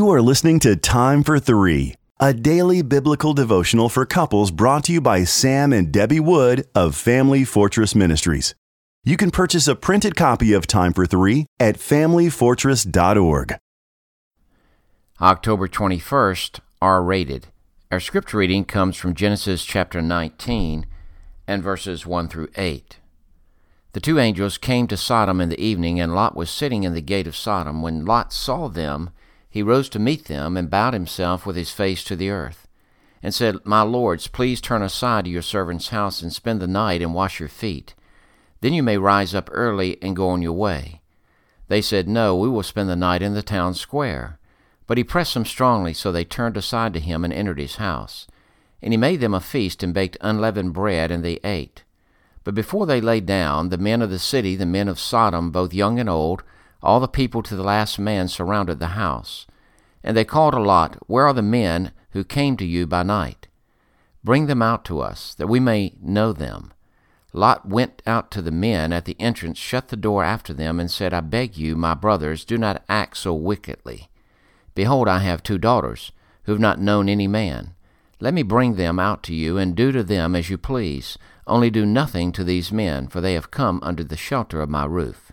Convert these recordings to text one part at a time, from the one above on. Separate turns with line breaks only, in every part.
You are listening to Time for Three, a daily biblical devotional for couples brought to you by Sam and Debbie Wood of Family Fortress Ministries. You can purchase a printed copy of Time for Three at FamilyFortress.org.
October 21st, R rated. Our scripture reading comes from Genesis chapter 19 and verses 1 through 8. The two angels came to Sodom in the evening, and Lot was sitting in the gate of Sodom. When Lot saw them, he rose to meet them, and bowed himself with his face to the earth, and said, My lords, please turn aside to your servant's house, and spend the night, and wash your feet. Then you may rise up early and go on your way. They said, No, we will spend the night in the town square. But he pressed them strongly, so they turned aside to him and entered his house. And he made them a feast, and baked unleavened bread, and they ate. But before they lay down, the men of the city, the men of Sodom, both young and old, all the people to the last man surrounded the house. And they called to Lot, Where are the men who came to you by night? Bring them out to us, that we may know them. Lot went out to the men at the entrance, shut the door after them, and said, I beg you, my brothers, do not act so wickedly. Behold, I have two daughters, who have not known any man. Let me bring them out to you, and do to them as you please. Only do nothing to these men, for they have come under the shelter of my roof.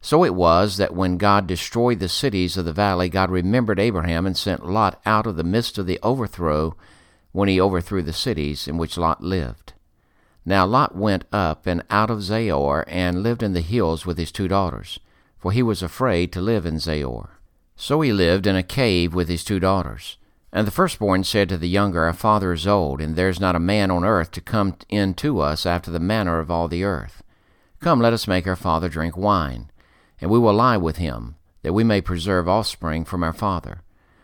So it was that when God destroyed the cities of the valley, God remembered Abraham and sent Lot out of the midst of the overthrow when he overthrew the cities in which Lot lived. Now Lot went up and out of Zoar and lived in the hills with his two daughters, for he was afraid to live in Zoar. So he lived in a cave with his two daughters. And the firstborn said to the younger, Our father is old, and there is not a man on earth to come in to us after the manner of all the earth. Come, let us make our father drink wine, and we will lie with him, that we may preserve offspring from our father.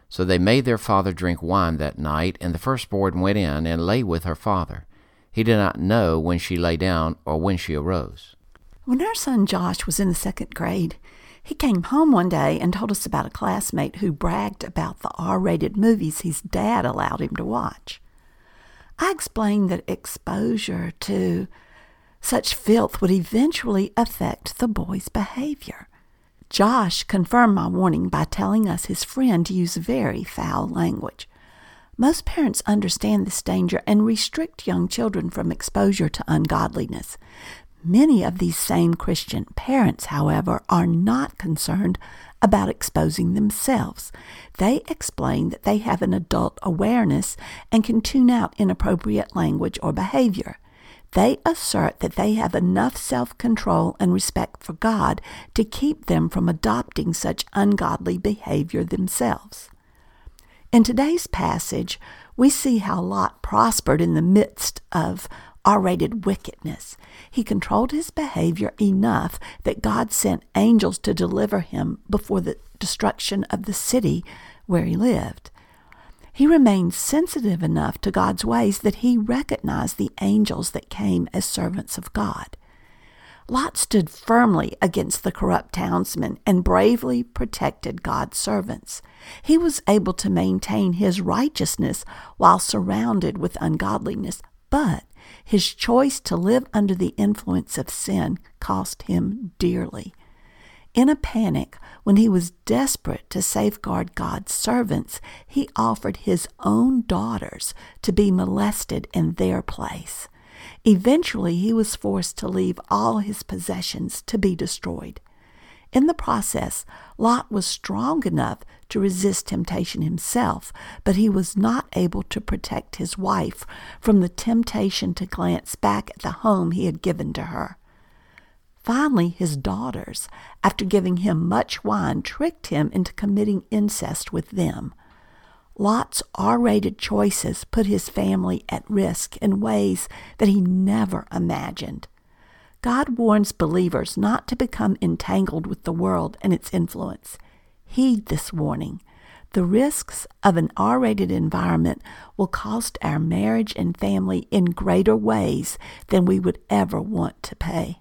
So they made their father drink wine that night, and the firstborn went in and lay with her father. He did not know when she lay down or when she arose.
When our son Josh was in the second grade, he came home one day and told us about a classmate who bragged about the R rated movies his dad allowed him to watch. I explained that exposure to such filth would eventually affect the boy's behavior. Josh confirmed my warning by telling us his friend used very foul language. Most parents understand this danger and restrict young children from exposure to ungodliness. Many of these same Christian parents, however, are not concerned about exposing themselves. They explain that they have an adult awareness and can tune out inappropriate language or behavior. They assert that they have enough self control and respect for God to keep them from adopting such ungodly behavior themselves. In today's passage, we see how Lot prospered in the midst of R rated wickedness. He controlled his behavior enough that God sent angels to deliver him before the destruction of the city where he lived. He remained sensitive enough to God's ways that he recognized the angels that came as servants of God. Lot stood firmly against the corrupt townsmen and bravely protected God's servants. He was able to maintain his righteousness while surrounded with ungodliness, but his choice to live under the influence of sin cost him dearly. In a panic, when he was desperate to safeguard God's servants, he offered his own daughters to be molested in their place. Eventually, he was forced to leave all his possessions to be destroyed. In the process, Lot was strong enough to resist temptation himself, but he was not able to protect his wife from the temptation to glance back at the home he had given to her. Finally, his daughters, after giving him much wine, tricked him into committing incest with them. Lot's R rated choices put his family at risk in ways that he never imagined. God warns believers not to become entangled with the world and its influence. Heed this warning. The risks of an R rated environment will cost our marriage and family in greater ways than we would ever want to pay.